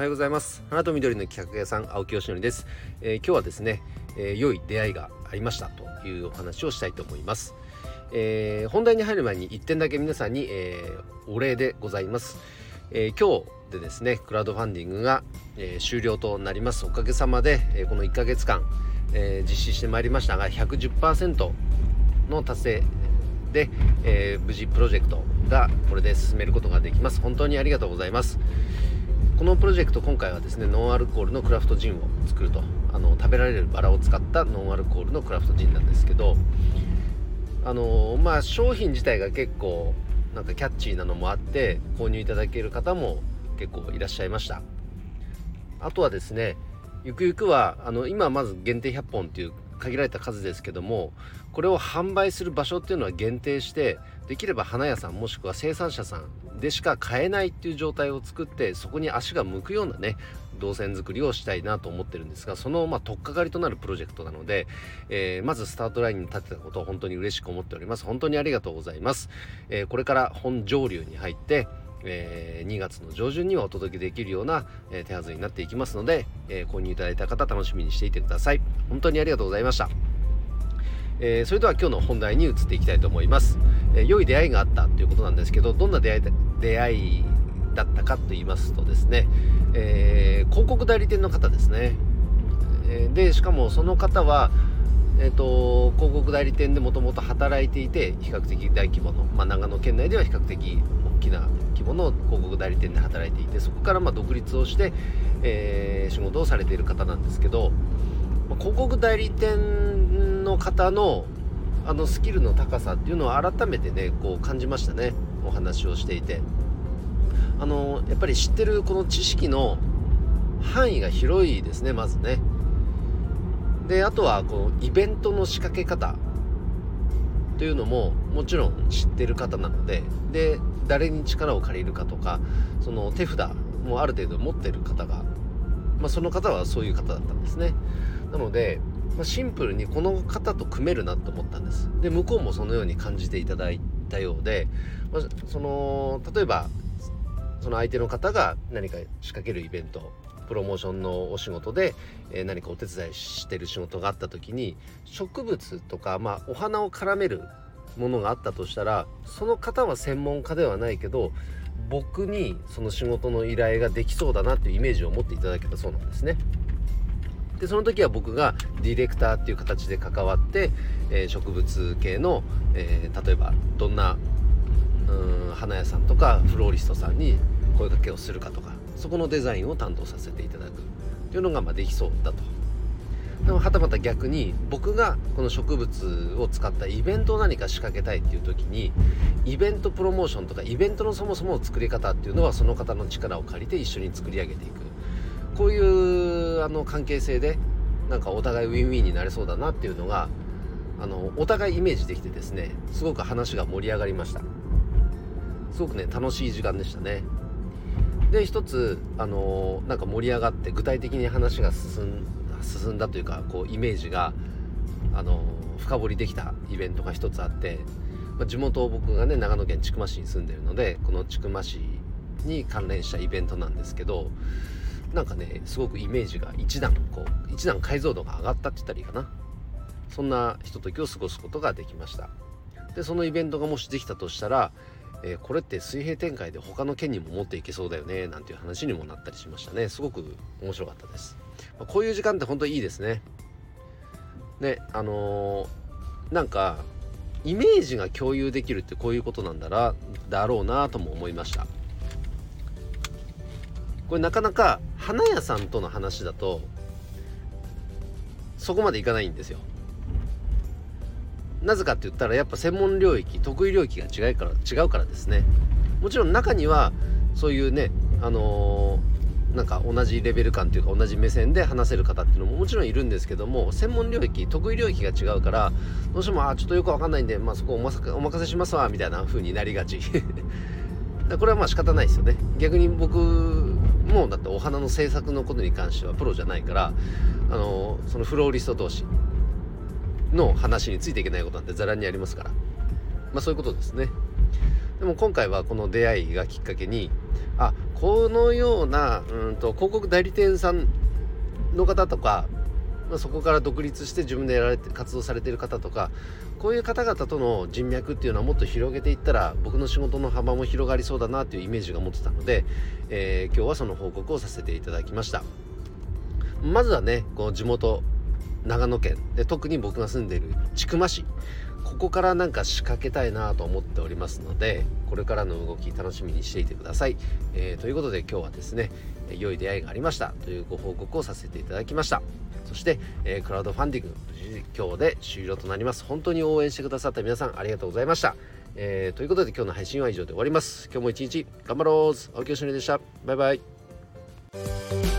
おはようございます。花と緑の企画屋さん青木よしのりです、えー、今日はですね、えー、良い出会いがありましたというお話をしたいと思います、えー、本題に入る前に1点だけ皆さんに、えお礼でございます、え今日でですねクラウドファンディングが、え終了となります。おかげさまで、えこの1ヶ月間、え実施してまいりましたが110%の達成で、えー、無事プロジェクトがこれで進めることができます。本当にありがとうございます。このプロジェクト今回はですねノンアルコールのクラフトジンを作ると。あの食べられるバラを使ったノンアルコールのクラフトジンなんですけどあのまあ商品自体が結構なんかキャッチーなのもあって購入いただける方も結構いらっしゃいました。あとはですねゆくゆくはあの今まず限定100本っていう限られた数ですけどもこれを販売する場所っていうのは限定してできれば花屋さんもしくは生産者さんでしか買えないっていう状態を作ってそこに足が向くようなね動線作りをしたいなと思ってるんですがそのまあ取っかかりとなるプロジェクトなので、えー、まずスタートラインに立てたことを本当に嬉しく思っております。本当にありがとうございます、えー、これから本上流に入ってえー、2月の上旬にはお届けできるような、えー、手はずになっていきますので、えー、購入いただいた方楽しみにしていてください。本当にありがとうございました、えそれでは今日の本題に移っていきたいと思います、え良い出会いがあったということなんですけどどんな出会い出会いだったかと言いますとですね、え広告代理店の方ですね、えでしかもその方はえーと、広告代理店でもともと働いていて比較的大規模の、まあ、長野県内では比較的大きな規模の広告代理店で働いていてそこからま独立をして、えー、仕事をされている方なんですけど、ま広告代理店の方のあのスキルの高さっていうのは改めてねこう感じましたね。お話をしていて。あのやっぱり知ってるこの知識の範囲が広いですねまずね。であとはこうイベントの仕掛け方というのももちろん知ってる方なので。で誰に力を借りるかとかその手札もある程度持ってる方が、まあ、その方はそういう方だったんですね。なので、まあ、シンプルにこの方と組めるなと思ったんですで向こうもそのように感じていただいたようで、まあ、その例えばその相手の方が何か仕掛けるイベントプロモーションのお仕事で、えー、何かお手伝いしてる仕事があった時に植物とか、まあ、お花を絡めるものがあったとしたらその方は専門家ではないけど僕にその仕事の依頼ができそうだなっていうイメージを持っていただけたそうなんですね。でその時は僕がディレクターっていう形で関わって、えー、植物系の、えー、例えばどんなうん花屋さんとかフローリストさんに声かけをするかとかそこのデザインを担当させていただく。というのがまできそうだと。でもはたまた逆に僕がこの植物を使ったイベントを何か仕掛けたいっていう時にイベントプロモーションとかイベントのそもそもの作り方っていうのはその方の力を借りて一緒に作り上げていく。こういうあの関係性でなんかお互いウィンウィンになれそうだなっていうのがあのお互いイメージできてですねすごく話が盛り上がりました。すごくね楽しい時間でしたね。で一つあのなんか盛り上がって具体的に話が進ん進んだというかこうイメージがあの深掘りできたイベントが一つあって、まあ、地元僕がね長野県千曲市に住んでるのでこの千曲市に関連したイベントなんですけどなんかねすごくイメージが一段こう一段解像度が上がったって言ったらいいかな。そんなひとときを過ごすことができました。でそのイベントがもしできたとしたらえー、これって水平展開で他の県にも持っていけそうだよねなんていう話にもなったりしましたね。すごく面白かったです、まあ、こういう時間って本当にいいですね。ねあのー、なんかイメージが共有できるってこういうことなんだらだろうなとも思いました。これなかなか花屋さんとの話だとそこまでいかないんですよ。なぜかって言ったらやっぱ専門領域得意領域が違うから違うからですね。もちろん中にはそういうねあのー、なんか同じレベル感というか同じ目線で話せる方っていうのももちろんいるんですけども専門領域得意領域が違うからどうしてもあちょっとよくわかんないんで、まあ、そこおまお任せしますわみたいな風になりがち。これはまあ仕方ないですよね。逆に僕もうだってお花の制作のことに関してはプロじゃないからあの、そのフローリスト同士の話についていけないことなんてざらにありますから。まあそういうことですね。でも今回はこの出会いがきっかけにあこのようなうんと広告代理店さんの方とか、まあ、そこから独立して自分でやられて活動されてる方とかこういう方々との人脈っていうのはもっと広げていったら僕の仕事の幅も広がりそうだなというイメージが持ってたので、えー、今日はその報告をさせていただきました。まずはねこの地元長野県。で特に僕が住んでいる千曲市。ここからなんか仕掛けたいなと思っておりますのでこれからの動き楽しみにしていてください、えー、ということで今日はですね良い出会いがありましたというご報告をさせていただきました。そして、えー、クラウドファンディング今日で終了となります。本当に応援してくださった皆さんありがとうございました、えー、ということで今日の配信は以上で終わります。今日も一日頑張ろう。青木よしのりでした。バイバイ。